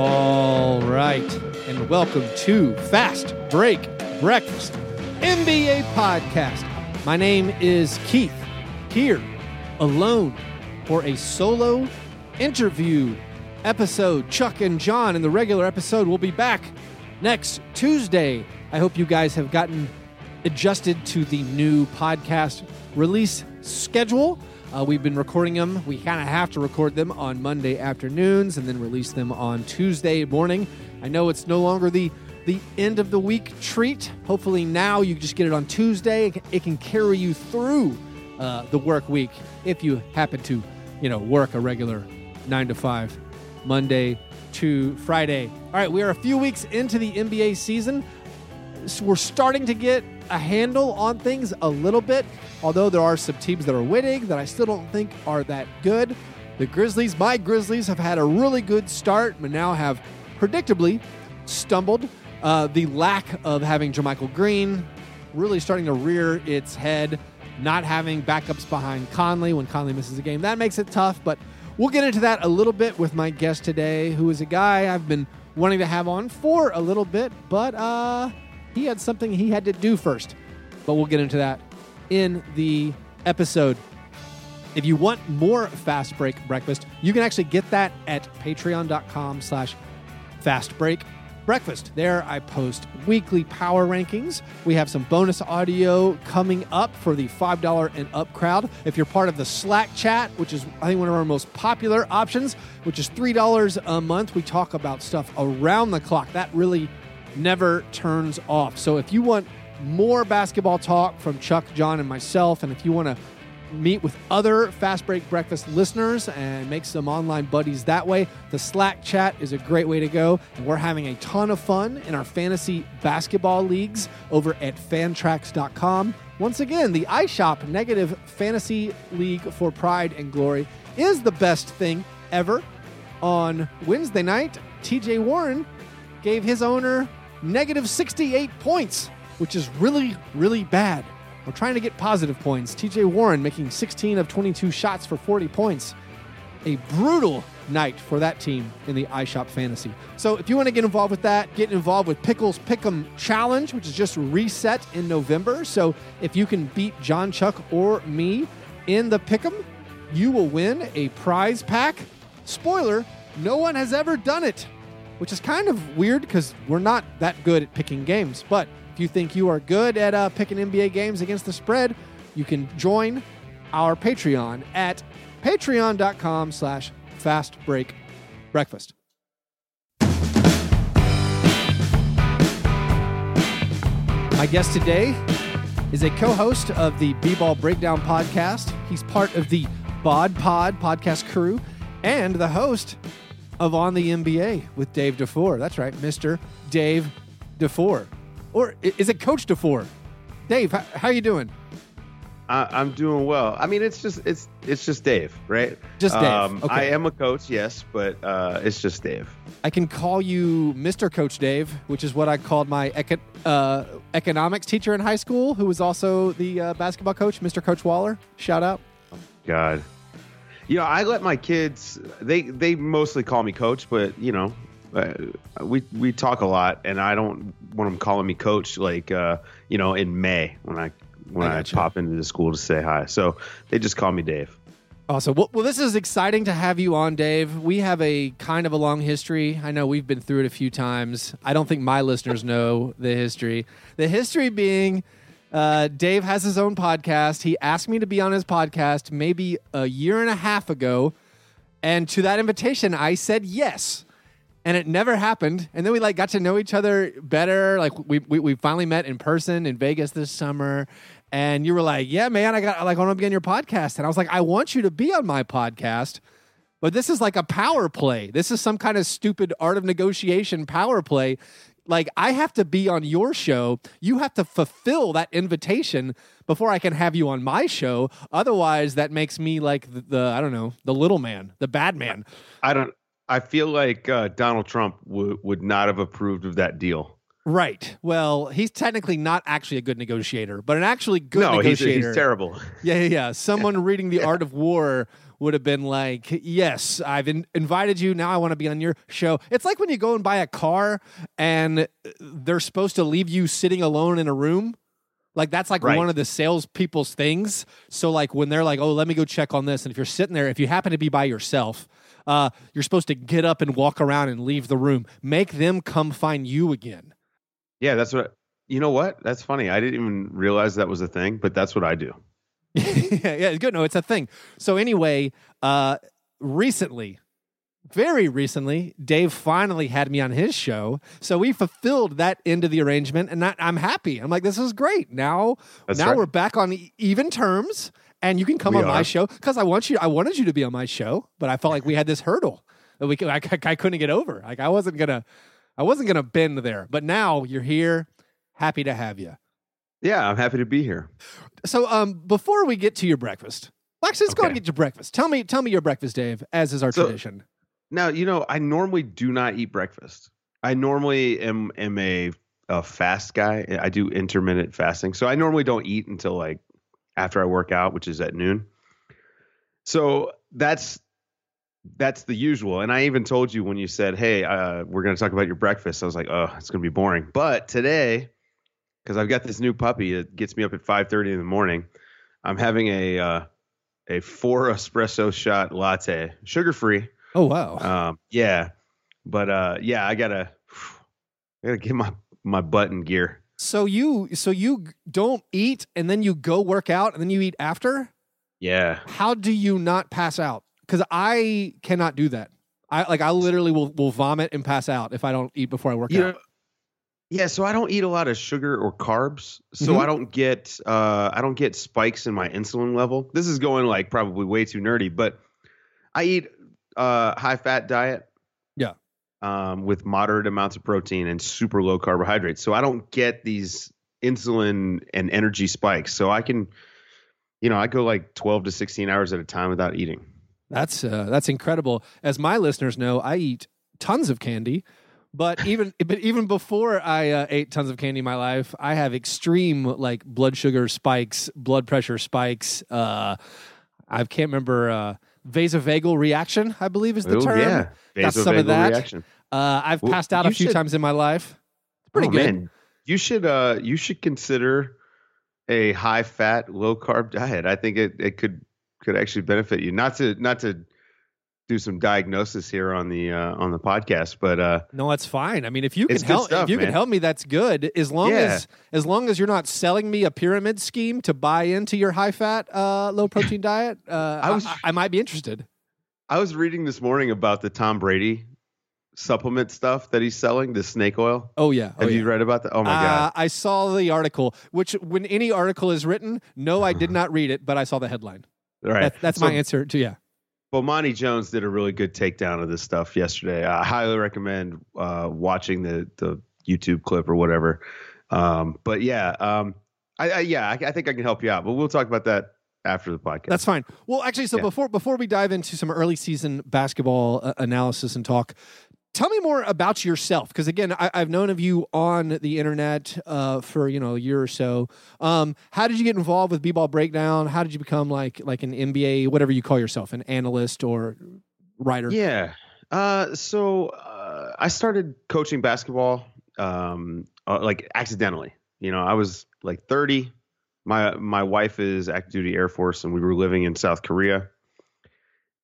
All right, and welcome to Fast Break Breakfast NBA podcast. My name is Keith, here alone for a solo interview episode. Chuck and Jon in the regular episode will be back next Tuesday. I hope you guys have gotten adjusted to the new podcast release schedule. Uh, we've been recording them. We kind of have to record them on Monday afternoons and then release them on Tuesday morning. I know it's no longer the the end of the week treat. Hopefully now you just get it on Tuesday. It can, carry you through uh, the work week if you happen to, you know, work a regular nine to five, Monday to Friday. All right, we are a few weeks into the NBA season. So we're starting to get a handle on things a little bit, although there are some teams that are winning that I still don't think are that good. The Grizzlies, my Grizzlies, have had a really good start, but now have predictably stumbled. Uh, the lack of having JaMychal Green really starting to rear its head, not having backups behind Conley when Conley misses a game. That makes it tough, but we'll get into that a little bit with my guest today, who is a guy I've been wanting to have on for a little bit, but uh, he had something he had to do first. But we'll get into that in the episode. If you want more Fast Break Breakfast, you can actually get that at patreon.com slash fast break breakfast. There I post weekly power rankings. We have some bonus audio coming up for the $5 and up crowd. If you're part of the Slack chat, which is I think one of our most popular options, which is $3 a month, we talk about stuff around the clock. That really never turns off. So if you want more basketball talk from Chuck, Jon, and myself, and if you want to meet with other Fast Break Breakfast listeners and make some online buddies that way. The Slack chat is a great way to go. And we're having a ton of fun in our fantasy basketball leagues over at fantrax.com. Once again, the iShop Negative Fantasy League for Pride and Glory is the best thing ever. On Wednesday night, TJ Warren gave his owner negative 68 points, which is really, really bad. We're trying to get positive points. TJ Warren making 16 of 22 shots for 40 points. A brutal night for that team in the iShop Fantasy. So if you want to get involved with that, get involved with Pickles Pick'em Challenge, which is just reset in November. So if you can beat Jon Chuck or me in the Pick'em, you will win a prize pack. Spoiler, no one has ever done it, which is kind of weird because we're not that good at picking games. But if you think you are good at uh, picking NBA games against the spread, you can join our Patreon at patreon.com slash fast break breakfast. My guest today is a co-host of the B-Ball Breakdown podcast. He's part of the Bod Pod podcast crew and the host of On the NBA with Dave DuFour. That's right, Mr. Dave DuFour. Or is it Coach DuFour? Dave, how, how you doing? I, I'm doing well. I mean, it's just it's it's just Dave, right? Just Dave. Um, Okay. I am a coach, yes, but uh, it's just Dave. I can call you Mr. Coach Dave, which is what I called my eco- uh, economics teacher in high school, who was also the uh, basketball coach, Mr. Coach Waller. Shout out. God, you know, I let my kids. They they mostly call me coach, but you know, uh, we we talk a lot, and I don't want them calling me coach like uh, you know in May when I when I I, pop into the school to say hi. So they just call me Dave. Awesome. Well, well, this is exciting to have you on, Dave. We have a kind of a long history. I know we've been through it a few times. I don't think my listeners know the history. The history being uh, Dave has his own podcast. He asked me to be on his podcast maybe a year and a half ago. And to that invitation, I said yes. And it never happened. And then we like got to know each other better. Like we, we, we finally met in person in Vegas this summer. And you were like, yeah, man, I got like I want to be on your podcast. And I was like, I want you to be on my podcast. But this is like a power play. This is some kind of stupid art of negotiation power play. Like I have to be on your show. You have to fulfill that invitation before I can have you on my show. Otherwise, that makes me like the, the I don't know, the little man, the bad man. I don't. I feel like uh, Donald Trump w- would not have approved of that deal. Right. Well, he's technically not actually a good negotiator, but an actually good no, he's, negotiator. he's terrible. Yeah, yeah, yeah. Someone reading The Art of War would have been like, "Yes, I've in- invited you. Now I want to be on your show." It's like when you go and buy a car and they're supposed to leave you sitting alone in a room. Like that's like Right. one of the salespeople's things. So like when they're like, "Oh, let me go check on this," and if you're sitting there, if you happen to be by yourself, uh, you're supposed to get up and walk around and leave the room. Make them come find you again. Yeah, that's what. You know what? That's funny. I didn't even realize that was a thing, but that's what I do. yeah, yeah, it's good. No, it's a thing. So anyway, uh, recently, very recently, Dave finally had me on his show. So we fulfilled that end of the arrangement, and that, I'm happy. I'm like, this is great. Now, That's now right. we're back on even terms, and you can come We on my show because I want you. I wanted you to be on my show, but I felt like we had this hurdle that we I, I couldn't get over. Like I wasn't gonna, I wasn't gonna bend there. But now you're here. Happy to have you. Yeah, I'm happy to be here. So, um, before we get to your breakfast, Lex, let's go Okay. and get your breakfast. Tell me, tell me your breakfast, Dave, as is our So- tradition. Now, you know, I normally do not eat breakfast. I normally am am a, a fast guy. I do intermittent fasting. So I normally don't eat until like after I work out, which is at noon. So that's that's the usual. And I even told you when you said, "Hey, uh, we're going to talk about your breakfast." I was like, "Oh, it's going to be boring." But today, because I've got this new puppy that gets me up at five thirty in the morning, I'm having a uh, a four espresso shot latte, sugar free. Oh wow! Um, yeah, but uh, yeah, I gotta, I gotta get my my butt in gear. so you, so you don't eat and then you go work out and then you eat after. Yeah, How do you not pass out? Because I cannot do that. I like I literally will will vomit and pass out if I don't eat before I work you out. know, yeah. So I don't eat a lot of sugar or carbs, so Mhm. I don't get uh, I don't get spikes in my insulin level. This is going like probably way too nerdy, but I eat uh, high fat diet. Yeah. Um, with moderate amounts of protein and super low carbohydrates, so I don't get these insulin and energy spikes. So I can, you know, I go like twelve to sixteen hours at a time without eating. That's uh, that's incredible. As my listeners know, I eat tons of candy, but even but even before I uh, ate tons of candy in my life, I have extreme like blood sugar spikes, blood pressure spikes. Uh, I can't remember uh, vasovagal reaction. I believe is the Oh, term. yeah. Got some of that. reaction. Uh, I've Well, passed out a few should- times in my life. It's pretty Oh, good. Man, you should uh you should consider a high fat, low carb diet. I think it, it could could actually benefit you. Not to not to do some diagnosis here on the uh, on the podcast, but uh No, that's fine. I mean, if you can help, stuff, if you can help me, that's good. As long Yeah. as as long as you're not selling me a pyramid scheme to buy into your high fat, uh, low protein diet, uh, I, was- I, I might be interested. I was reading this morning about the Tom Brady supplement stuff that he's selling, the snake oil. Oh yeah. Oh, Have yeah. you read about that? Oh my Uh, god. I saw the article. Which, when any article is written, no, I did not read it, but I saw the headline. Right. That, that's So- my answer to yeah. Bomani Jones did a really good takedown of this stuff yesterday. I highly recommend uh, watching the the YouTube clip or whatever. Um, but yeah, um, I, I yeah, I, I think I can help you out. But we'll talk about that after the podcast. That's fine. Well, actually, so Yeah. before before we dive into some early season basketball uh, analysis and talk, tell me more about yourself. Because again, I, I've known of you on the internet uh, for you know a year or so. Um, how did you get involved with b-ball breakdown? How did you become like like an NBA, whatever you call yourself, an analyst or writer? Yeah. Uh, so uh, I started coaching basketball um, uh, like accidentally. You know, I was like 30. My my wife is active duty Air Force, and we were living in South Korea.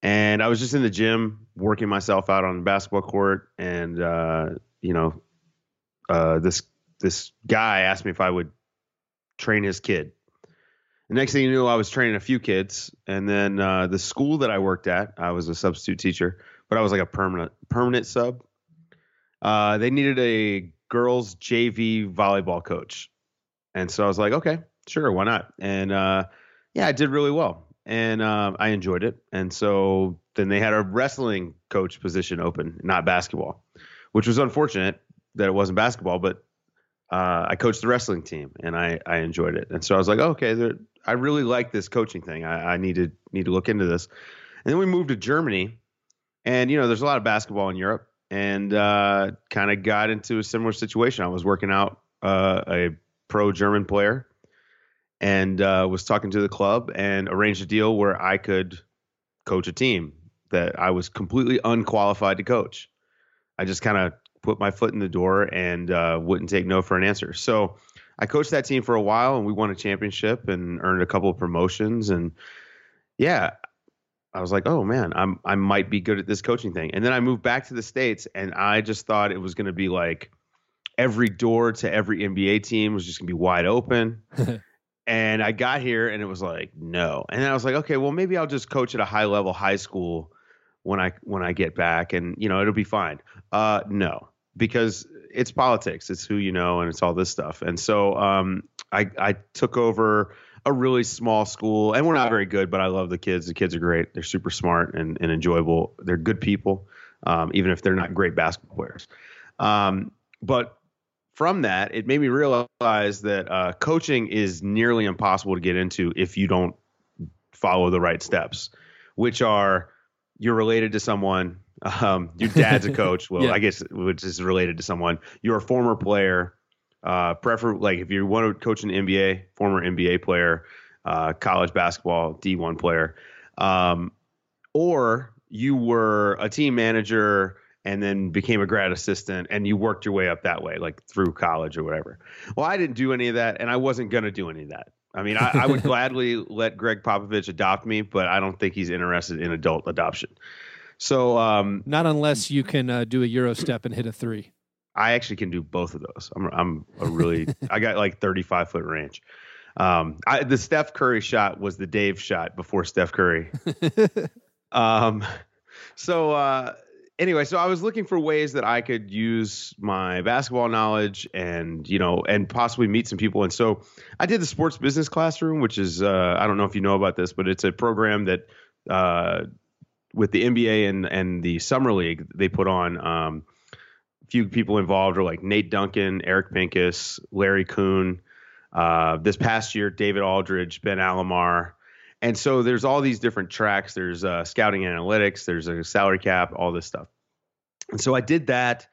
And I was just in the gym working myself out on the basketball court, and uh, you know, uh, this this guy asked me if I would train his kid. The next thing you knew, I was training a few kids, and then uh, the school that I worked at, I was a substitute teacher, but I was like a permanent permanent sub. Uh, they needed a girls JV volleyball coach, and so I was like, okay, sure, why not? And uh, yeah, I did really well, and uh, I enjoyed it. And so then they had a wrestling coach position open, not basketball, which was unfortunate that it wasn't basketball, but uh, I coached the wrestling team and I, I enjoyed it. And so I was like, okay, I really like this coaching thing. I, I need to need to look into this. And then we moved to Germany, and you know, there's a lot of basketball in Europe, and uh, kind of got into a similar situation. I was working out uh, a pro German player, and uh, was talking to the club and arranged a deal where I could coach a team that I was completely unqualified to coach. I just kind of put my foot in the door and uh, wouldn't take no for an answer. So I coached that team for a while, and we won a championship and earned a couple of promotions. And yeah, I was like, oh man, I'm I might be good at this coaching thing. And then I moved back to the states, and I just thought it was going to be like every door to every NBA team was just going to be wide open. and I got here, and it was like no. And I was like, okay, well maybe I'll just coach at a high level high school when I when I get back, and you know it'll be fine. Uh, no, because it's politics. It's who you know, and it's all this stuff. And so um, I I took over a really small school, and we're not very good, but I love the kids. The kids are great. They're super smart and, and enjoyable. They're good people, um, even if they're not great basketball players. Um, but from that, it made me realize that uh, coaching is nearly impossible to get into if you don't follow the right steps, which are you're related to someone. Um, your dad's a coach. Well, yeah. I guess which is related to someone. You're a former player. Uh, prefer like if you want to coach an NBA, former NBA player, uh, college basketball D1 player, um, or you were a team manager and then became a grad assistant and you worked your way up that way, like through college or whatever. Well, I didn't do any of that, and I wasn't gonna do any of that. I mean, I, I would gladly let Gregg Popovich adopt me, but I don't think he's interested in adult adoption. So, um, not unless you can uh, do a euro step and hit a three. I actually can do both of those. I'm, I'm a really, I got like 35 foot range. Um, I, the Steph Curry shot was the Dave shot before Steph Curry. um, so, uh, anyway, so I was looking for ways that I could use my basketball knowledge and you know and possibly meet some people. And so I did the sports business classroom, which is uh, I don't know if you know about this, but it's a program that uh, with the NBA and and the summer league they put on. Um, a few people involved are like Nate Duncan, Eric Pincus, Larry Coon. Uh, this past year, David Aldridge, Ben Alamar, and so there's all these different tracks. There's uh, scouting analytics. There's a salary cap. All this stuff. And so I did that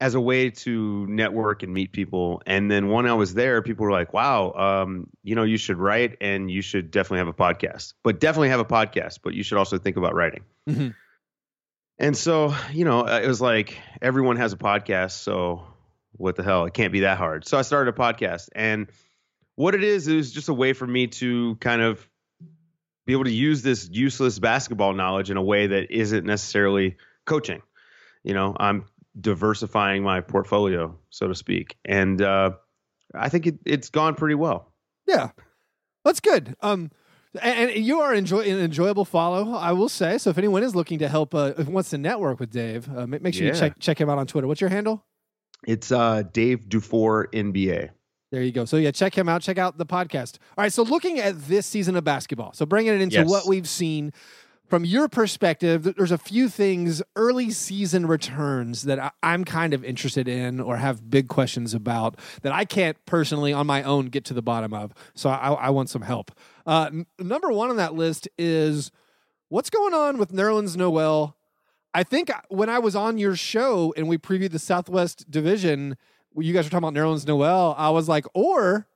as a way to network and meet people. And then when I was there, people were like, "Wow, um, you know, you should write and you should definitely have a podcast. But definitely have a podcast. But you should also think about writing." Mm-hmm. And so, you know, it was like everyone has a podcast, so what the hell? It can't be that hard. So I started a podcast, and what it is is just a way for me to kind of be able to use this useless basketball knowledge in a way that isn't necessarily coaching. You know, I'm diversifying my portfolio, so to speak, and uh, I think it, it's gone pretty well. Yeah, that's good. Um, and, and you are enjoy, an enjoyable follow, I will say. So if anyone is looking to help, uh, if wants to network with Dave, uh, make sure yeah. you check check him out on Twitter. What's your handle? It's uh, Dave DuFour NBA. There you go. So yeah, check him out. Check out the podcast. All right. So looking at this season of basketball, so bringing it into yes. what we've seen from your perspective, there's a few things early season returns that I'm kind of interested in or have big questions about that I can't personally on my own get to the bottom of. So I, I want some help. Uh, n- number one on that list is what's going on with Nerlens Noel. I think when I was on your show and we previewed the Southwest Division, you guys were talking about Nerlens Noel, I was like, or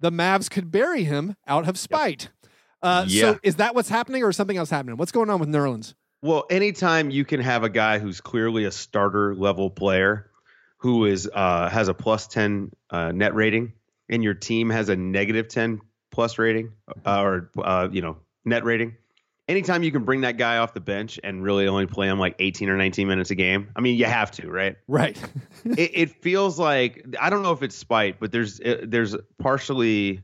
the Mavs could bury him out of spite. Yep. Uh, yeah. So is that what's happening or something else happening? What's going on with Nerlens? Well, anytime you can have a guy who's clearly a starter level player who is uh, has a plus 10 uh, net rating and your team has a negative 10 plus rating uh, or, uh, you know, net rating, anytime you can bring that guy off the bench and really only play him like 18 or 19 minutes a game, I mean, you have to, right? Right. it, it, feels like I don't know if it's spite, but there's it, there's partially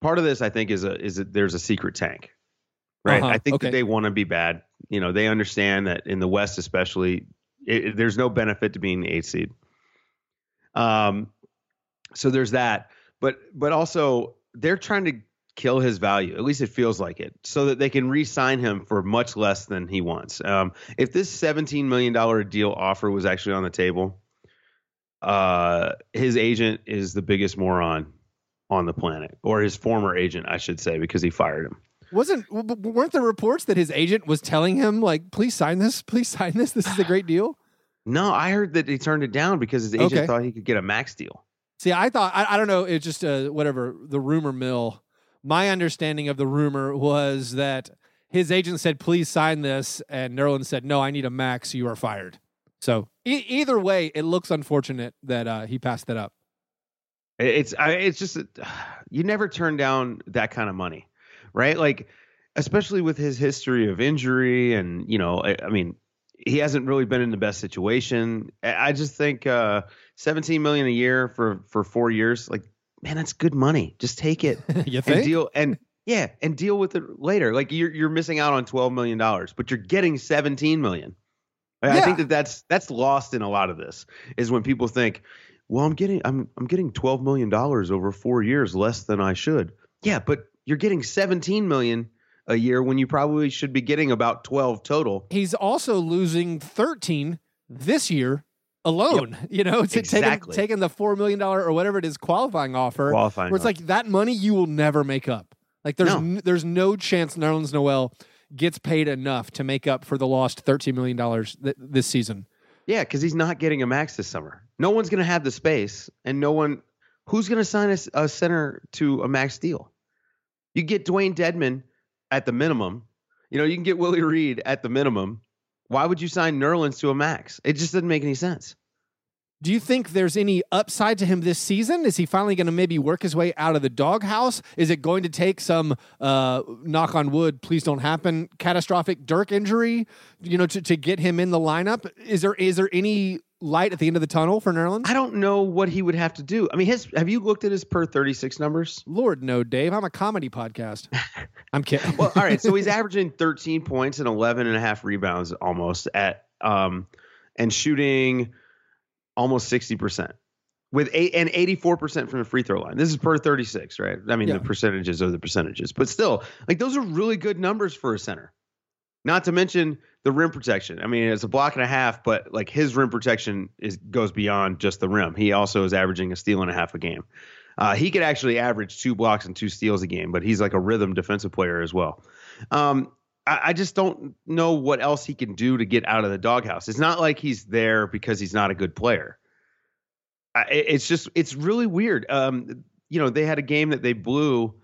part of this. I think is a is a, there's a secret tank, right? Uh-huh. I think okay. that they want to be bad. You know, they understand that in the West, especially, it, there's no benefit to being the eighth seed. Um, so there's that, but but also they're trying to kill his value. At least it feels like it, so that they can re-sign him for much less than he wants. Um, if this seventeen million dollar deal offer was actually on the table, uh, his agent is the biggest moron on the planet, or his former agent, I should say, because he fired him. Wasn't weren't there reports that his agent was telling him like, "Please sign this, please sign this. This is a great deal." No, I heard that he turned it down because his agent okay. thought he could get a max deal. See, I thought I, I don't know. It's just uh, whatever the rumor mill my understanding of the rumor was that his agent said, "Please sign this," and Nerlens said, "No, I need a max. You are fired." So e- either way, it looks unfortunate that uh, he passed that up. It's it's just you never turn down that kind of money, right? Like especially with his history of injury and you know, I, I mean, he hasn't really been in the best situation. I just think uh, 17 million a year for for 4 years like man, that's good money. Just take it you and deal and yeah, and deal with it later. Like you're you're missing out on 12 million dollars, but you're getting 17 million. I- I think that that's that's lost in a lot of this is when people think, well, I'm getting I'm I'm getting 12 million dollars over 4 years less than I should. Yeah, but you're getting 17 million a year when you probably should be getting about 12 total. He's also losing 13 this year alone. You know, to taking Exactly. taking the four million dollar or whatever it is qualifying offer. Qualifying. where it's like that money you will never make up. Like there's No. n- there's no chance Nerlens Noel gets paid enough to make up for the lost 13 million dollars th- this season. Yeah, because he's not getting a max this summer. No one's going to have the space, and no one who's going to sign a center to a max deal. You get Dewayne Dedmon at the minimum. You know, you can get Willie Reed at the minimum. Why would you sign Nerlens to a max? It just doesn't make any sense. Do you think there's any upside to him this season? Is he finally going to maybe work his way out of the doghouse? Is it going to take some uh, knock on wood, please don't happen, catastrophic Dirk injury, you know, to, to get him in the lineup? Is there is there any light at the end of the tunnel for Nerlens? I don't know what he would have to do. I mean, his have you looked at his per 36 numbers? Lord no, Dave. I'm a comedy podcast. I'm kidding. Well, all right. So he's averaging 13 points and 11 and a half rebounds almost at um and shooting almost 60% with eight and 84% from the free throw line. This is per 36, right? I mean, Yeah. the percentages are the percentages, but still, like those are really good numbers for a center. Not to mention the rim protection. I mean, it's a block and a half, but like his rim protection is goes beyond just the rim. He also is averaging a steal and a half a game. Uh, he could actually average two blocks and two steals a game, but he's like a rhythm defensive player as well. Um, I, I just don't know what else he can do to get out of the doghouse. It's not like he's there because he's not a good player. I, it's just it's really weird. Um, you know, they had a game that they blew,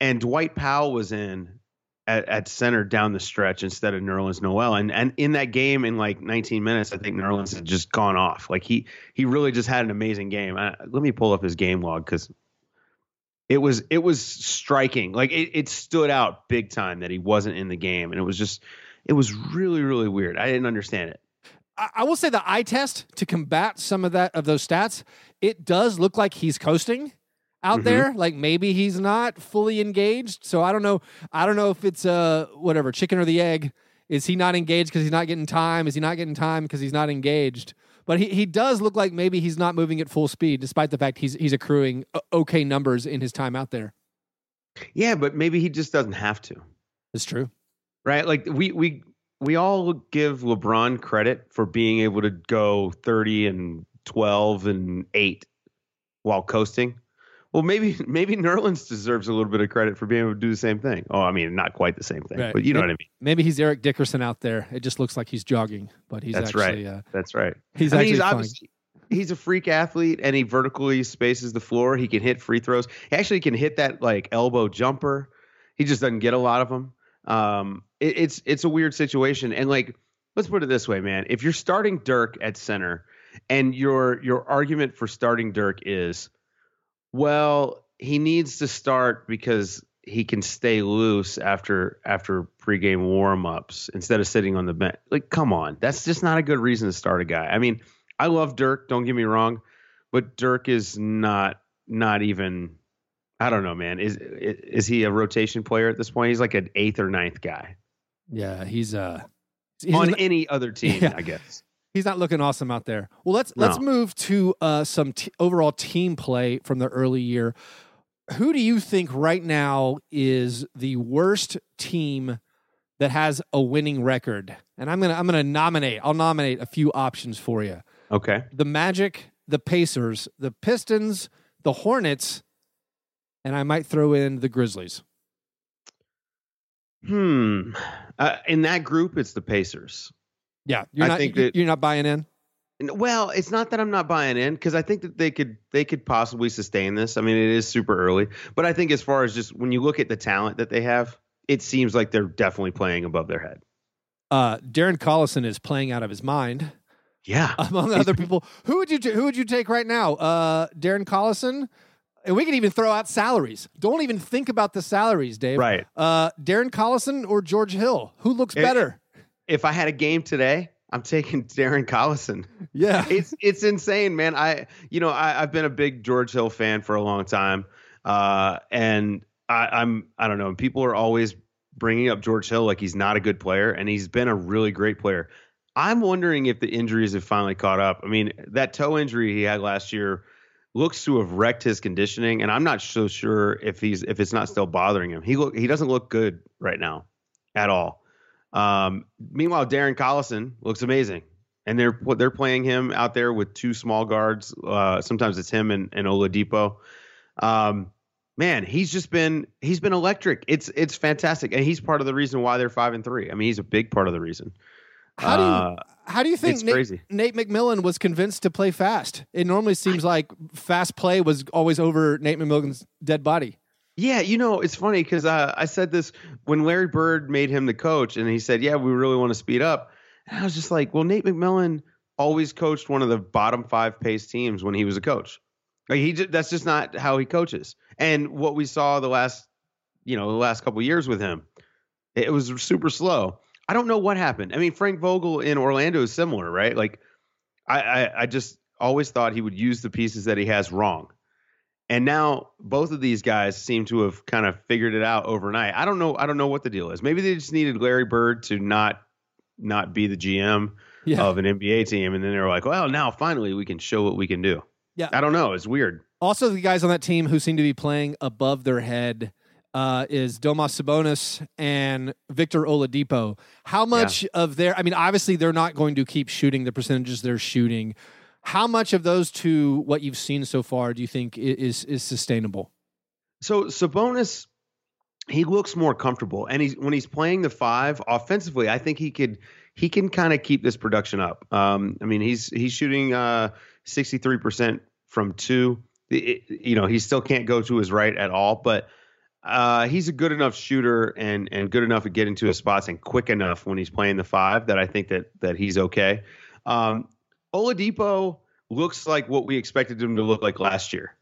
and Dwight Powell was in at, at center down the stretch instead of Nerlens Noel, and and in that game in like 19 minutes, I think Nerlens had just gone off. Like he he really just had an amazing game. I, let me pull up his game log because it was it was striking. Like it, it stood out big time that he wasn't in the game, and it was just it was really really weird. I didn't understand it. I, I will say the eye test to combat some of that of those stats, it does look like he's coasting out Mhm. there. Like maybe he's not fully engaged. So I don't know. I don't know if it's uh whatever chicken or the egg. Is he not engaged because he's not getting time? Is he not getting time because he's not engaged? But he, he does look like maybe he's not moving at full speed, despite the fact he's he's accruing okay numbers in his time out there. Yeah, but maybe he just doesn't have to. It's true. right? Like we we we all give LeBron credit for being able to go 30 and 12 and 8 while coasting. Well, maybe maybe Nerlens deserves a little bit of credit for being able to do the same thing. Oh, I mean, not quite the same thing, Right. but you know what I mean. Maybe he's Eric Dickerson out there. It just looks like he's jogging, but he's That's actually uh, That's right. he's I mean, actually he's obviously he's a freak athlete and he vertically spaces the floor. He can hit free throws. He actually can hit that like elbow jumper. He just doesn't get a lot of them. Um, it, it's it's a weird situation. And like, let's put it this way, man. If you're starting Dirk at center, and your your argument for starting Dirk is, well, he needs to start because he can stay loose after after pregame warmups instead of sitting on the bench. Like, come on, that's just not a good reason to start a guy. I mean, I love Dirk. Don't get me wrong, but Dirk is not not even. I don't know, man. Is is he a rotation player at this point? He's like an eighth or ninth guy Yeah, he's uh he's on any other team, Yeah. I guess. He's not looking awesome out there. Well, let's let's move to uh some t- overall team play from the early year. Who do you think right now is the worst team that has a winning record? And I'm going to I'm to nominate. I'll nominate a few options for you. Okay. The Magic, the Pacers, the Pistons, the Hornets, and I might throw in the Grizzlies. Hmm. Uh, in that group, it's the Pacers. Yeah, you're I not think that- you're not buying in. Well, it's not that I'm not buying in because I think that they could they could possibly sustain this. I mean, it is super early, but I think as far as just when you look at the talent that they have, it seems like they're definitely playing above their head. Uh, Darren Collison is playing out of his mind. Yeah, among other people. Who would you t- who would you take right now? Uh, Darren Collison. And we can even throw out salaries. Don't even think about the salaries, Dave. Right. Uh, Darren Collison or George Hill? Who looks If- better? If I had a game today, I'm taking Darren Collison. Yeah. it's it's insane, man. I you know I, I've been a big George Hill fan for a long time, uh, and I, I'm I don't know. People are always bringing up George Hill like he's not a good player, and he's been a really great player. I'm wondering if the injuries have finally caught up. I mean, that toe injury he had last year looks to have wrecked his conditioning, and I'm not so sure if he's if it's not still bothering him. He look he doesn't look good right now at all. Um, meanwhile, Darren Collison looks amazing, and they're they're playing him out there with two small guards. Uh, sometimes it's him and, and Oladipo. Um, man, he's just been he's been electric. It's it's fantastic, and he's part of the reason why they're five and three. I mean, he's a big part of the reason. How do you Uh, how do you think Nate, crazy. Nate McMillan was convinced to play fast? It normally seems like fast play was always over Nate McMillan's dead body. Yeah, you know, it's funny because uh, I said this when Larry Bird made him the coach, and he said, "Yeah, we really want to speed up." And I was just like, "Well, Nate McMillan always coached one of the bottom five pace teams when he was a coach. Like he, ju- that's just not how he coaches. And what we saw the last, you know, the last couple years with him, it was super slow. I don't know what happened. I mean, Frank Vogel in Orlando is similar, right? Like, I, I, I just always thought he would use the pieces that he has wrong. And now both of these guys seem to have kind of figured it out overnight. I don't know. I don't know what the deal is. Maybe they just needed Larry Bird to not not be the GM Yeah. of an NBA team, and then they were like, "Well, now finally we can show what we can do." Yeah. I don't know. It's weird. Also, the guys on that team who seem to be playing above their head uh, is Domas Sabonis and Victor Oladipo. How much of their? I mean, obviously they're not going to keep shooting the percentages they're shooting. How much of those two, what you've seen so far, do you think is is sustainable? So Sabonis, he looks more comfortable, and he's when he's playing the five offensively. I think he could he can kind of keep this production up. Um, I mean, he's he's shooting sixty three percent from two. It- you know, he still can't go to his right at all, but uh, he's a good enough shooter and and good enough at getting to his spots and quick enough when he's playing the five that I think that that he's okay. Um, Oladipo looks like what we expected him to look like last year.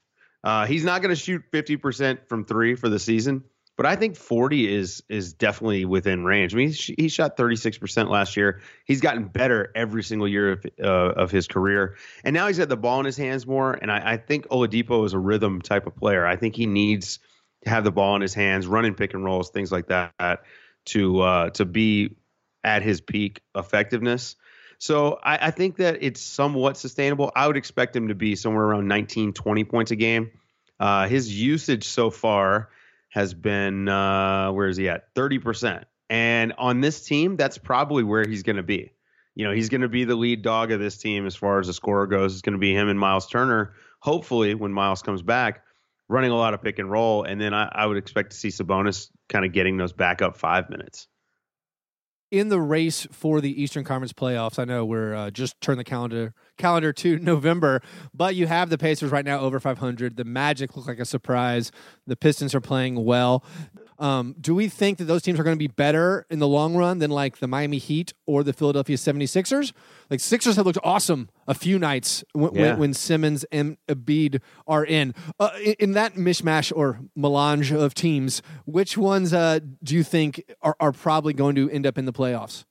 Uh, he's not going to shoot 50% from three for the season, but I think 40 is is definitely within range. I mean, he, shot 36% last year. He's gotten better every single year of, uh, of his career, and now he's got the ball in his hands more. And I, I think Oladipo is a rhythm type of player. I think he needs to have the ball in his hands, running pick and rolls, things like that, to uh, to be at his peak effectiveness. So I, I think that it's somewhat sustainable. I would expect him to be somewhere around 19, 20 points a game. Uh, his usage so far has been, uh, where is he at? 30%. And on this team, that's probably where he's going to be. You know, he's going to be the lead dog of this team as far as the scorer goes. It's going to be him and Miles Turner, hopefully, when Miles comes back, running a lot of pick and roll. And then I, I would expect to see Sabonis kind of getting those backup five minutes. In the race for the Eastern Conference playoffs. I know we're uh, just turned the calendar calendar to November, but you have the Pacers right now over 500. The Magic look like a surprise. The Pistons are playing well. Um, do we think that those teams are going to be better in the long run than like the Miami Heat or the Philadelphia 76ers? Like Sixers have looked awesome a few nights when, Yeah. when, when Simmons and Embiid are in. Uh, in. In that mishmash or melange of teams, which ones uh, do you think are, are probably going to end up in the playoffs?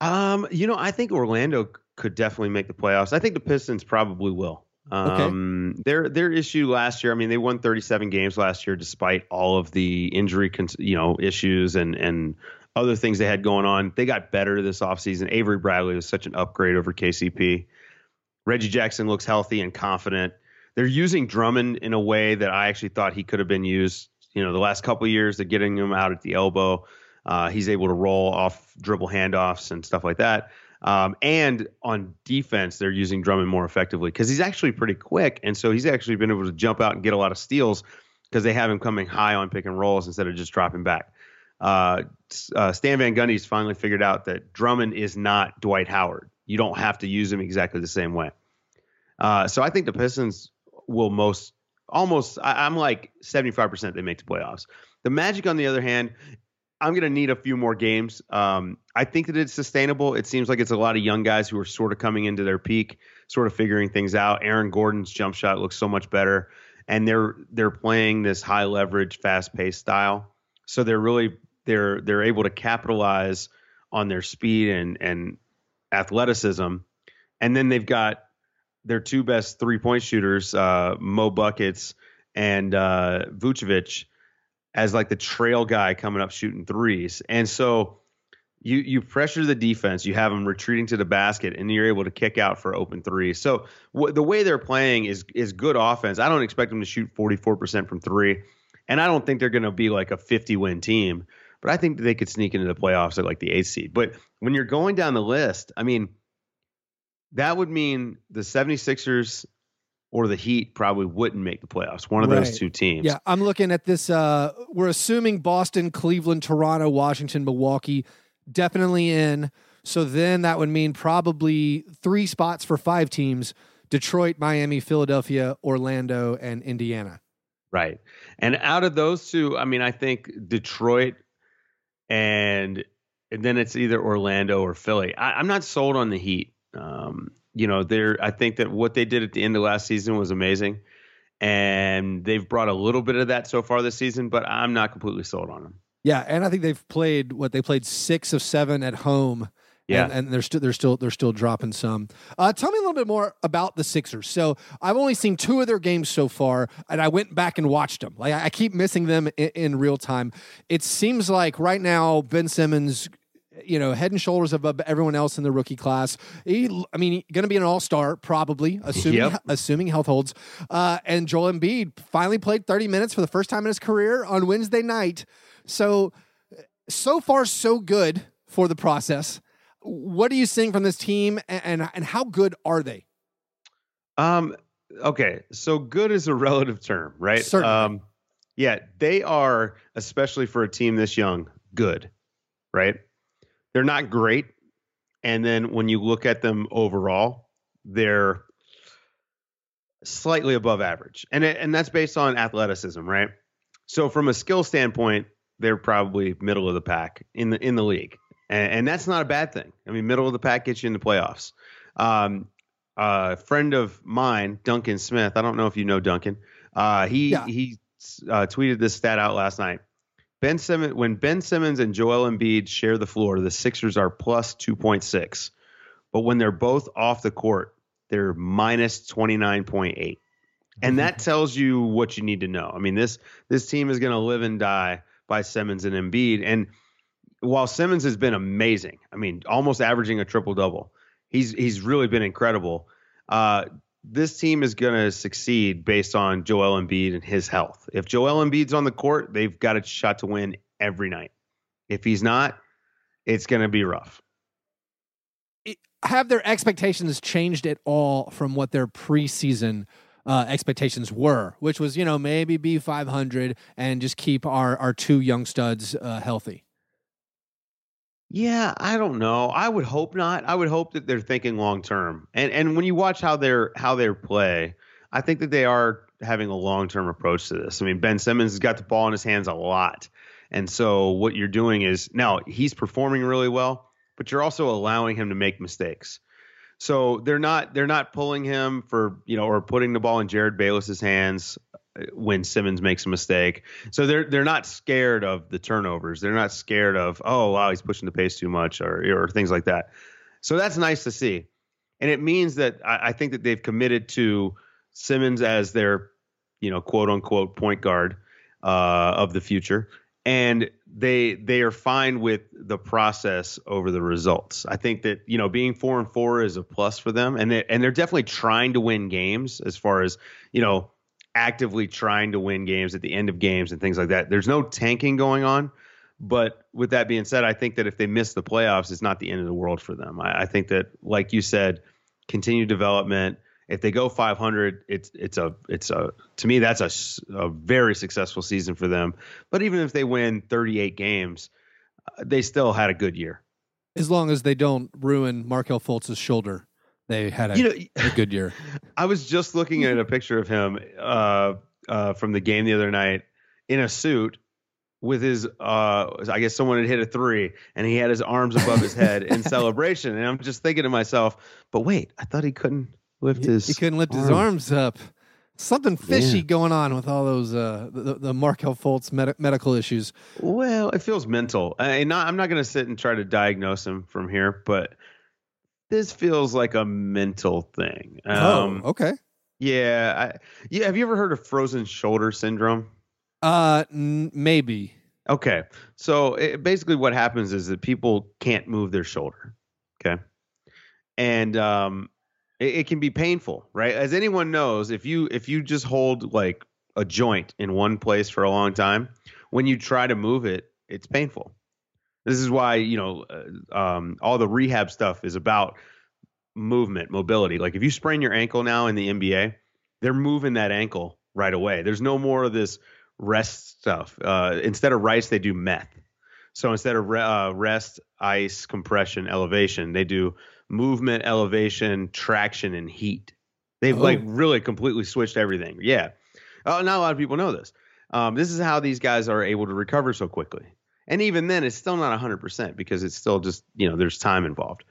Um, you know, I think Orlando could definitely make the playoffs. I think the Pistons probably will. Um, their their issue last year. I mean, they won 37 games last year despite all of the injury, you know, issues and and other things they had going on. They got better this offseason. Avery Bradley was such an upgrade over KCP. Reggie Jackson looks healthy and confident. They're using Drummond in a way that I actually thought he could have been used. You know, the last couple years, they're getting him out at the elbow. Uh, he's able to roll off dribble handoffs and stuff like that. Um, and on defense, they're using Drummond more effectively because he's actually pretty quick, and so he's actually been able to jump out and get a lot of steals because they have him coming high on pick and rolls instead of just dropping back. Uh, uh, Stan Van Gundy's finally figured out that Drummond is not Dwight Howard. You don't have to use him exactly the same way. Uh, so I think the Pistons will most almost. I, I'm like 75% they make the playoffs. The Magic, on the other hand, I'm going to need a few more games. Um, I think that it's sustainable. It seems like it's a lot of young guys who are sort of coming into their peak, sort of figuring things out. Aaron Gordon's jump shot looks so much better, and they're they're playing this high leverage, fast paced style. So they're really they're they're able to capitalize on their speed and and athleticism, and then they've got their two best three point shooters, uh, Mo Buckets and uh, Vucevic as like the trail guy coming up shooting threes. And so you you pressure the defense, you have them retreating to the basket, and you're able to kick out for open threes. So w- the way they're playing is is good offense. I don't expect them to shoot 44% from three, and I don't think they're going to be like a 50 win team. But I think they could sneak into the playoffs at like the eighth seed. But when you're going down the list, I mean, that would mean the 76ers or the Heat probably wouldn't make the playoffs. One of right. those two teams. Yeah, I'm looking at this. Uh, we're assuming Boston, Cleveland, Toronto, Washington, Milwaukee, definitely in. So then that would mean probably three spots for five teams: Detroit, Miami, Philadelphia, Orlando, and Indiana. Right, and out of those two, I mean, I think Detroit and and then it's either Orlando or Philly. I, am not sold on the Heat. Um, you know, they're I think that what they did at the end of last season was amazing. And they've brought a little bit of that so far this season, but I'm not completely sold on them. Yeah, and I think they've played what they played six of seven at home. Yeah, and, and they're still they're still they're still dropping some. Uh, tell me a little bit more about the Sixers. So I've only seen two of their games so far, and I went back and watched them. Like I keep missing them in, in real time. It seems like right now Ben Simmons you know, head and shoulders above everyone else in the rookie class. He, I mean, going to be an all star probably, assuming yep. assuming health holds. Uh, and Joel Embiid finally played 30 minutes for the first time in his career on Wednesday night. So, so far, so good for the process. What are you seeing from this team, and and, and how good are they? Um. Okay, so good is a relative term, right? Certainly. Um, yeah, they are, especially for a team this young, good, right? They're not great. And then when you look at them overall, they're slightly above average. And it, and that's based on athleticism, right? So from a skill standpoint, they're probably middle of the pack in the in the league. And, and that's not a bad thing. I mean, middle of the pack gets you in the playoffs. Um, a friend of mine, Duncan Smith, I don't know if you know Duncan. Uh, he yeah. he uh, tweeted this stat out last night. Ben Simmons when Ben Simmons and Joel Embiid share the floor, the Sixers are plus 2.6. But when they're both off the court, they're minus 29.8. And that tells you what you need to know. I mean, this this team is going to live and die by Simmons and Embiid. And while Simmons has been amazing, I mean, almost averaging a triple double, he's he's really been incredible. Uh, this team is going to succeed based on Joel Embiid and his health. If Joel Embiid's on the court, they've got a shot to win every night. If he's not, it's going to be rough. Have their expectations changed at all from what their preseason uh, expectations were, which was, you know, maybe be 500 and just keep our, our two young studs uh, healthy? Yeah, I don't know. I would hope not. I would hope that they're thinking long term. And and when you watch how they're how they play, I think that they are having a long term approach to this. I mean, Ben Simmons has got the ball in his hands a lot. And so what you're doing is now he's performing really well, but you're also allowing him to make mistakes. So they're not they're not pulling him for, you know, or putting the ball in Jerryd Bayless's hands when Simmons makes a mistake. So they're they're not scared of the turnovers. They're not scared of oh wow he's pushing the pace too much or or things like that. So that's nice to see, and it means that I, I think that they've committed to Simmons as their you know quote unquote point guard uh, of the future, and they they are fine with the process over the results. I think that you know being four and four is a plus for them, and they, and they're definitely trying to win games as far as you know actively trying to win games at the end of games and things like that. There's no tanking going on. But with that being said, I think that if they miss the playoffs, it's not the end of the world for them. I, I think that, like you said, continued development. If they go 500, it's it's a it's a to me that's a, a very successful season for them. But even if they win 38 games, uh, they still had a good year. As long as they don't ruin Markelle Fultz's shoulder they had a, you know, a good year. I was just looking at a picture of him uh, uh, from the game the other night in a suit, with his uh I guess someone had hit a three and he had his arms above his head in celebration and I'm just thinking to myself, but wait, I thought he couldn't lift his He couldn't lift arm. his arms up. Something fishy Yeah. going on with all those uh, the, the Markelle Fultz med- medical issues. Well, it feels mental. I, not, I'm not going to sit and try to diagnose him from here, but this feels like a mental thing. Um, oh, okay. Yeah. I, yeah. Have you ever heard of frozen shoulder syndrome? Uh, n- maybe. Okay. So it, basically, what happens is that people can't move their shoulder. Okay. And um, it, it can be painful, right? As anyone knows, if you if you just hold like a joint in one place for a long time, when you try to move it, it's painful. This is why you know uh, um, all the rehab stuff is about movement, mobility. Like if you sprain your ankle now in the NBA, they're moving that ankle right away. There's no more of this rest stuff. Uh, instead of rice, they do meth. So instead of re- uh, rest, ice, compression, elevation, they do movement, elevation, traction, and heat. They've Oh. like really completely switched everything. Yeah. Uh, not a lot of people know this. Um, this is how these guys are able to recover so quickly. And even then, it's still not 100% because it's still just, you know, there's time involved.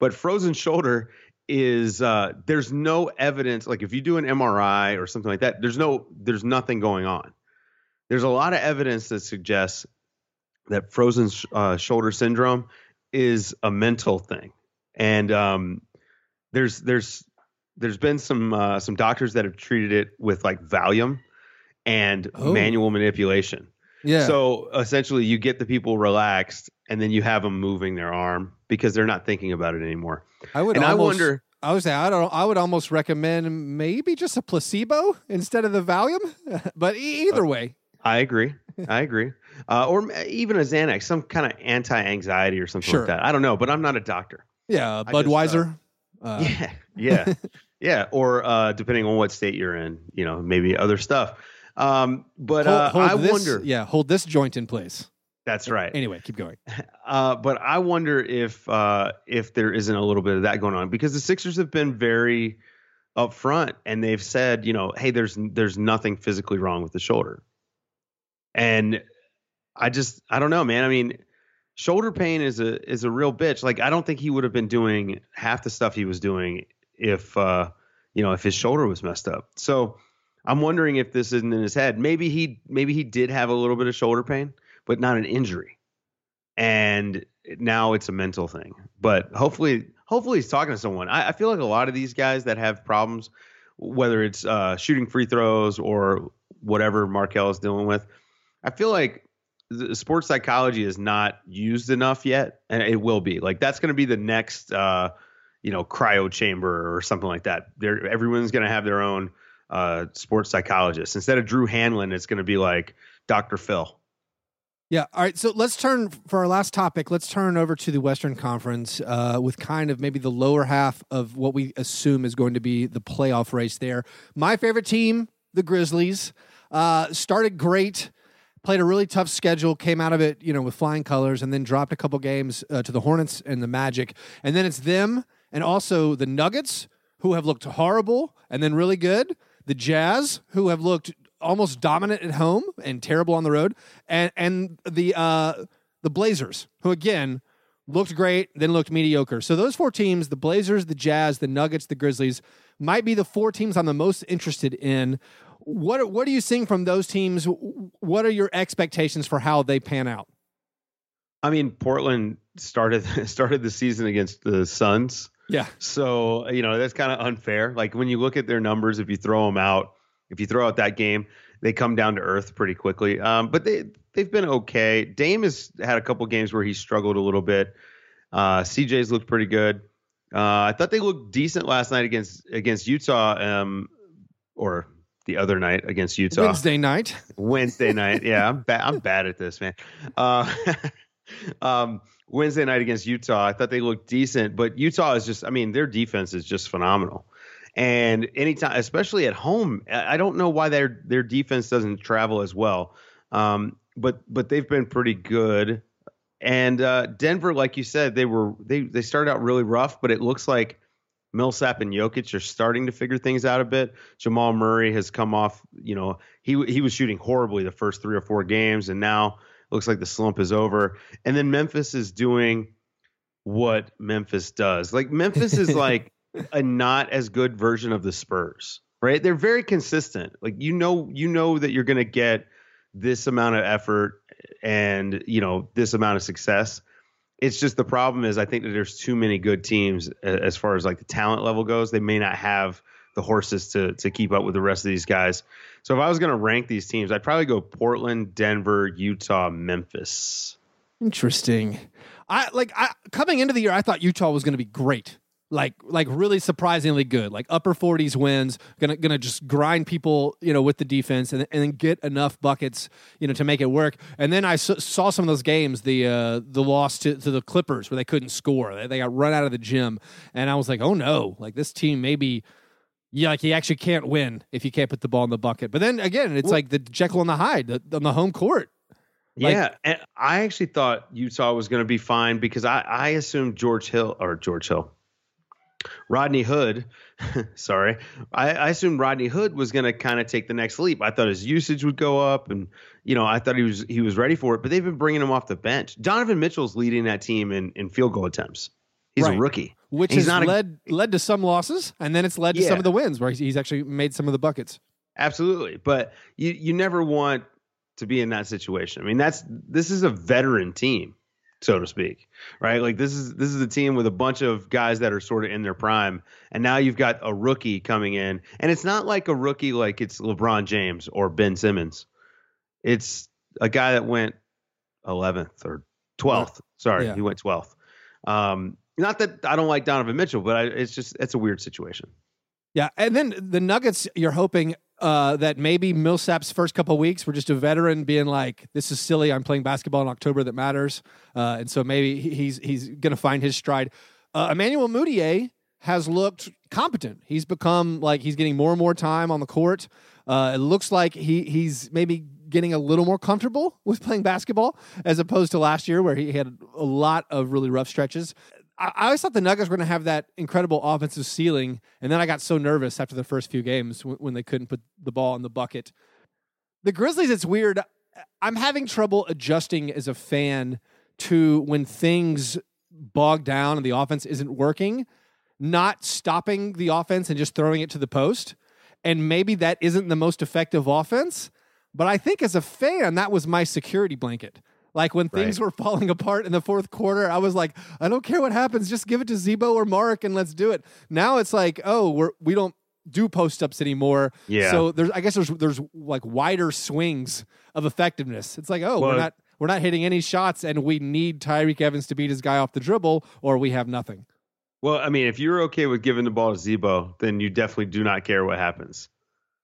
But frozen shoulder is uh, there's no evidence. Like if you do an MRI or something like that, there's no, there's nothing going on. There's a lot of evidence that suggests that frozen sh- uh, shoulder syndrome is a mental thing. And um, there's there's there's been some uh, some doctors that have treated it with like Valium and Oh. manual manipulation. Yeah. So essentially, you get the people relaxed, and then you have them moving their arm because they're not thinking about it anymore. I would and I almost, wonder, I would say I don't. I would almost recommend maybe just a placebo instead of the Valium. but e- either way, I agree, I agree, uh, or even a Xanax, some kind of anti-anxiety or something Sure. like that. I don't know, but I'm not a doctor. yeah, I just, uh, Budweiser. uh, yeah, yeah, yeah. Or uh, depending on what state you're in, you know, maybe other stuff. Um, but hold, uh, hold I this, wonder. Yeah, hold this joint in place. That's right. Anyway, keep going. Uh, but I wonder if uh, if there isn't a little bit of that going on because the Sixers have been very upfront and they've said, you know, hey, there's there's nothing physically wrong with the shoulder, and I just I don't know, man. I mean, shoulder pain is a is a real bitch. Like I don't think he would have been doing half the stuff he was doing if uh, you know if his shoulder was messed up. So I'm wondering if this isn't in his head. Maybe he maybe he did have a little bit of shoulder pain, but not an injury and now it's a mental thing. But hopefully, hopefully he's talking to someone. I, I feel like a lot of these guys that have problems, whether it's uh, shooting free throws or whatever Markelle is dealing with, I feel like sports psychology is not used enough yet, and it will be. Like that's going to be the next, uh, you know, cryo chamber or something like that. There, everyone's going to have their own uh, sports psychologist. Instead of Drew Hanlen, it's going to be like Dr. Phil. Yeah. All right. So let's turn for our last topic. Let's turn over to the Western Conference uh, with kind of maybe the lower half of what we assume is going to be the playoff race there. My favorite team, the Grizzlies, uh, started great, played a really tough schedule, came out of it, you know, with flying colors, and then dropped a couple games uh, to the Hornets and the Magic. And then it's them and also the Nuggets, who have looked horrible and then really good. The Jazz, who have looked almost dominant at home and terrible on the road, and and the uh, the Blazers, who again looked great, then looked mediocre. So those four teams, the Blazers, the Jazz, the Nuggets, the Grizzlies, might be the four teams I'm the most interested in. What what are you seeing from those teams? What are your expectations for how they pan out? I mean, Portland started started the season against the Suns, Yeah, so you know that's kind of unfair. Like when you look at their numbers, if you throw them out, if you throw out that game, they come down to earth pretty quickly. Um, but they they've been okay. Dame has had a couple games where he struggled a little bit. Uh, CJ's looked pretty good. Uh, I thought they looked decent last night against against Utah, um, or the other night against Utah. Wednesday night. Wednesday night. Yeah, I'm bad. I'm bad at this, man. Uh, um, Wednesday night against Utah, I thought they looked decent, but Utah is just. I mean, their defense is just phenomenal. And anytime, especially at home, I don't know why their their defense doesn't travel as well. Um, but but they've been pretty good. And uh, Denver, like you said, they were they they started out really rough, but it looks like Millsap and Jokic are starting to figure things out a bit. Jamal Murray has come off, you know, he he was shooting horribly the first three or four games, and now Looks like the slump is over. And then Memphis is doing what Memphis does. Like Memphis is like a not as good version of the Spurs, right? They're very consistent. Like you know, you know that you're going to get this amount of effort and you know this amount of success. It's just the problem is I think that there's too many good teams as far as like the talent level goes. They may not have the horses to to keep up with the rest of these guys. So if I was going to rank these teams, I'd probably go Portland, Denver, Utah, Memphis. Interesting. I like I, coming into the year, I thought Utah was going to be great like like really surprisingly good like upper 40s wins gonna gonna just grind people you know with the defense and, and get enough buckets you know to make it work and then I s- saw some of those games the uh the loss to, to the clippers where they couldn't score they, they got run out of the gym and i was like oh no like this team maybe yeah, like he actually can't win if you can't put the ball in the bucket. But then again, it's well, like the Jekyll and the Hyde the, on the home court. Like, yeah, and I actually thought Utah was going to be fine because I, I assumed George Hill or George Hill, Rodney Hood, sorry, I, I assumed Rodney Hood was going to kind of take the next leap. I thought his usage would go up, and you know I thought he was he was ready for it. But they've been bringing him off the bench. Donovan Mitchell's leading that team in in field goal attempts. He's right. a rookie, which has led a, led to some losses, and then it's led to some of the wins where he's actually made some of the buckets. Absolutely, but you you never want to be in that situation. I mean, that's this is a veteran team so to speak, right? Like this is this is a team with a bunch of guys that are sort of in their prime, and now you've got a rookie coming in, and it's not like a rookie like it's LeBron James or Ben Simmons. It's a guy that went 11th or 12th. Sorry, yeah. he went 12th. Um, not that I don't like Donovan Mitchell, but I, it's just it's a weird situation. Yeah, and then the Nuggets, you're hoping uh, that maybe Millsap's first couple weeks were just a veteran being like, "This is silly. I'm playing basketball in October that matters," uh, and so maybe he's he's going to find his stride. Uh, Emmanuel Mudiay has looked competent. He's become like he's getting more and more time on the court. Uh, it looks like he he's maybe getting a little more comfortable with playing basketball as opposed to last year where he had a lot of really rough stretches. I, I always thought the Nuggets were going to have that incredible offensive ceiling, and then I got so nervous after the first few games when, when they couldn't put the ball in the bucket. The Grizzlies, it's weird. I'm having trouble adjusting as a fan to when things bog down and the offense isn't working, not stopping the offense and just throwing it to the post. And maybe that isn't the most effective offense. But I think as a fan, that was my security blanket. Like when things right. were falling apart in the fourth quarter, I was like, I don't care what happens, just give it to Z-Bo or Mark and let's do it. Now it's like, oh, we're we don't do post ups anymore. Yeah. So there's I guess there's there's like wider swings of effectiveness. It's like, oh, well, we're not we're not hitting any shots and we need Tyreke Evans to beat his guy off the dribble or we have nothing. Well, I mean, if you're okay with giving the ball to Z-Bo, then you definitely do not care what happens.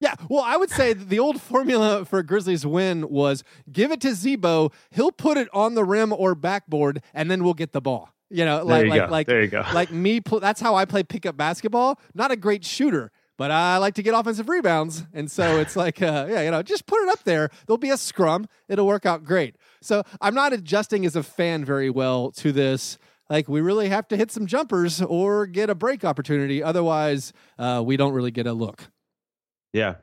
Yeah, well, I would say the old formula for Grizzlies win was give it to Z-Bo, he'll put it on the rim or backboard, and then we'll get the ball. You know, like you like go. like there you go. like me. That's how I play pickup basketball. Not a great shooter, but I like to get offensive rebounds, and so it's like, uh, yeah, you know, just put it up there. There'll be a scrum. It'll work out great. So I'm not adjusting as a fan very well to this. Like we really have to hit some jumpers or get a break opportunity. Otherwise, uh, we don't really get a look. Yeah.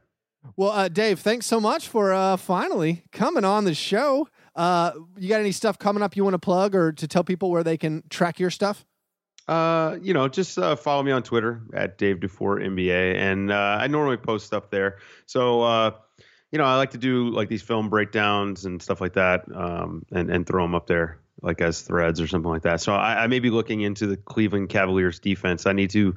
Well, uh, Dave, thanks so much for uh, finally coming on the show. Uh, you got any stuff coming up you want to plug or to tell people where they can track your stuff? Uh, you know, just uh, follow me on Twitter at Dave DuFour NBA, and uh, I normally post stuff there. So, uh, you know, I like to do like these film breakdowns and stuff like that, um, and and throw them up there like as threads or something like that. So I, I may be looking into the Cleveland Cavaliers defense. I need to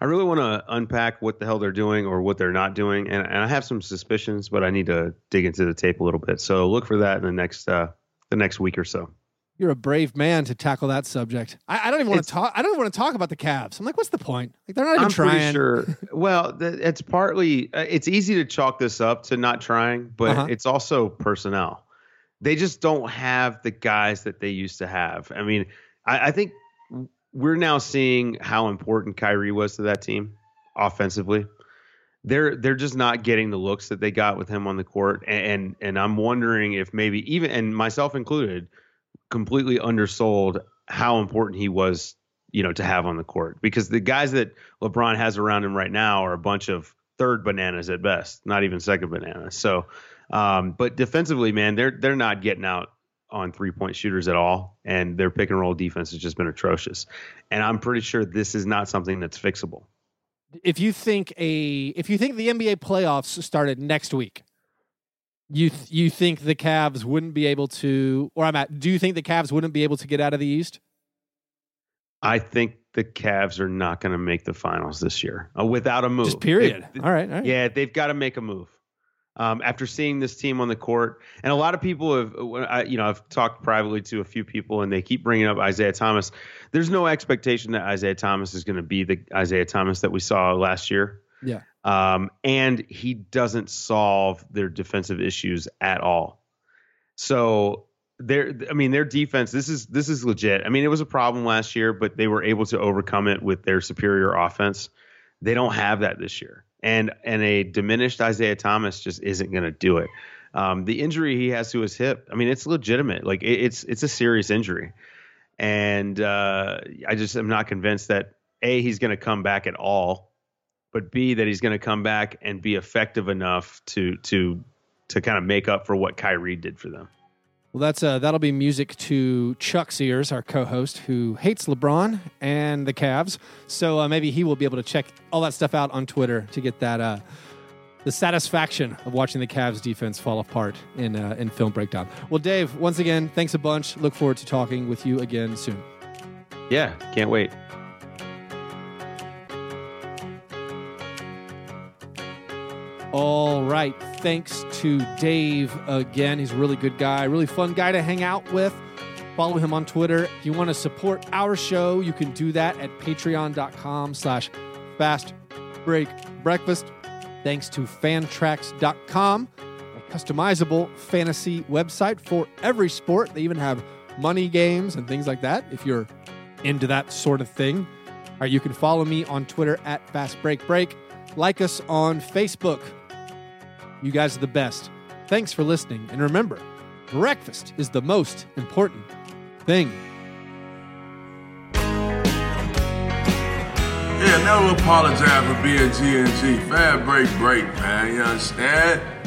I really want to unpack what the hell they're doing or what they're not doing, and, and I have some suspicions, but I need to dig into the tape a little bit. So look for that in the next uh, the next week or so. You're a brave man to tackle that subject. I, I don't even want to talk. I don't want to talk about the Cavs. I'm like, what's the point? Like they're not even I'm trying. sure. well, it's partly. Uh, it's easy to chalk this up to not trying, but uh-huh. it's also personnel. They just don't have the guys that they used to have. I mean, I, I think we're now seeing how important Kyrie was to that team offensively. They're they're just not getting the looks that they got with him on the court, and and, I'm wondering if maybe even and myself included, completely undersold how important he was, you know, to have on the court because the guys that LeBron has around him right now are a bunch of third bananas at best, not even second bananas. So, um, but defensively, man, they're they're not getting out on three point shooters at all, and their pick and roll defense has just been atrocious. And I'm pretty sure this is not something that's fixable. If you think a if you think the NBA playoffs started next week, you th- you think the Cavs wouldn't be able to, or I'm at. Do you think the Cavs wouldn't be able to get out of the East? I think the Cavs are not going to make the finals this year uh, without a move. Just period. They, all, right, all right. Yeah, they've got to make a move. Um, after seeing this team on the court, and a lot of people have, you know, I've talked privately to a few people, and they keep bringing up Isaiah Thomas. There's no expectation that Isaiah Thomas is going to be the Isaiah Thomas that we saw last year. Yeah. Um, and he doesn't solve their defensive issues at all. So their I mean their defense this is this is legit. I mean it was a problem last year but they were able to overcome it with their superior offense. They don't have that this year. And and a diminished Isaiah Thomas just isn't going to do it. Um, the injury he has to his hip, I mean it's legitimate. Like it, it's it's a serious injury. And uh, I just am not convinced that A he's going to come back at all, but B that he's going to come back and be effective enough to to to kind of make up for what Kyrie did for them. Well, that's uh, that'll be music to Chuck Sears, our co-host, who hates LeBron and the Cavs. So uh, maybe he will be able to check all that stuff out on Twitter to get that uh, the satisfaction of watching the Cavs defense fall apart in uh, in film breakdown. Well, Dave, once again, thanks a bunch. Look forward to talking with you again soon. Yeah, can't wait. All right. Thanks to Dave again. He's a really good guy, really fun guy to hang out with. Follow him on Twitter. If you want to support our show, you can do that at patreon.com slash fast break breakfast. Thanks to fantrax.com, a customizable fantasy website for every sport. They even have money games and things like that if you're into that sort of thing. All right, you can follow me on Twitter at Fast Break Break. Like us on Facebook. You guys are the best. Thanks for listening. And remember, breakfast is the most important thing. Yeah, never apologize for being G and G. Fair break, break, man. You understand?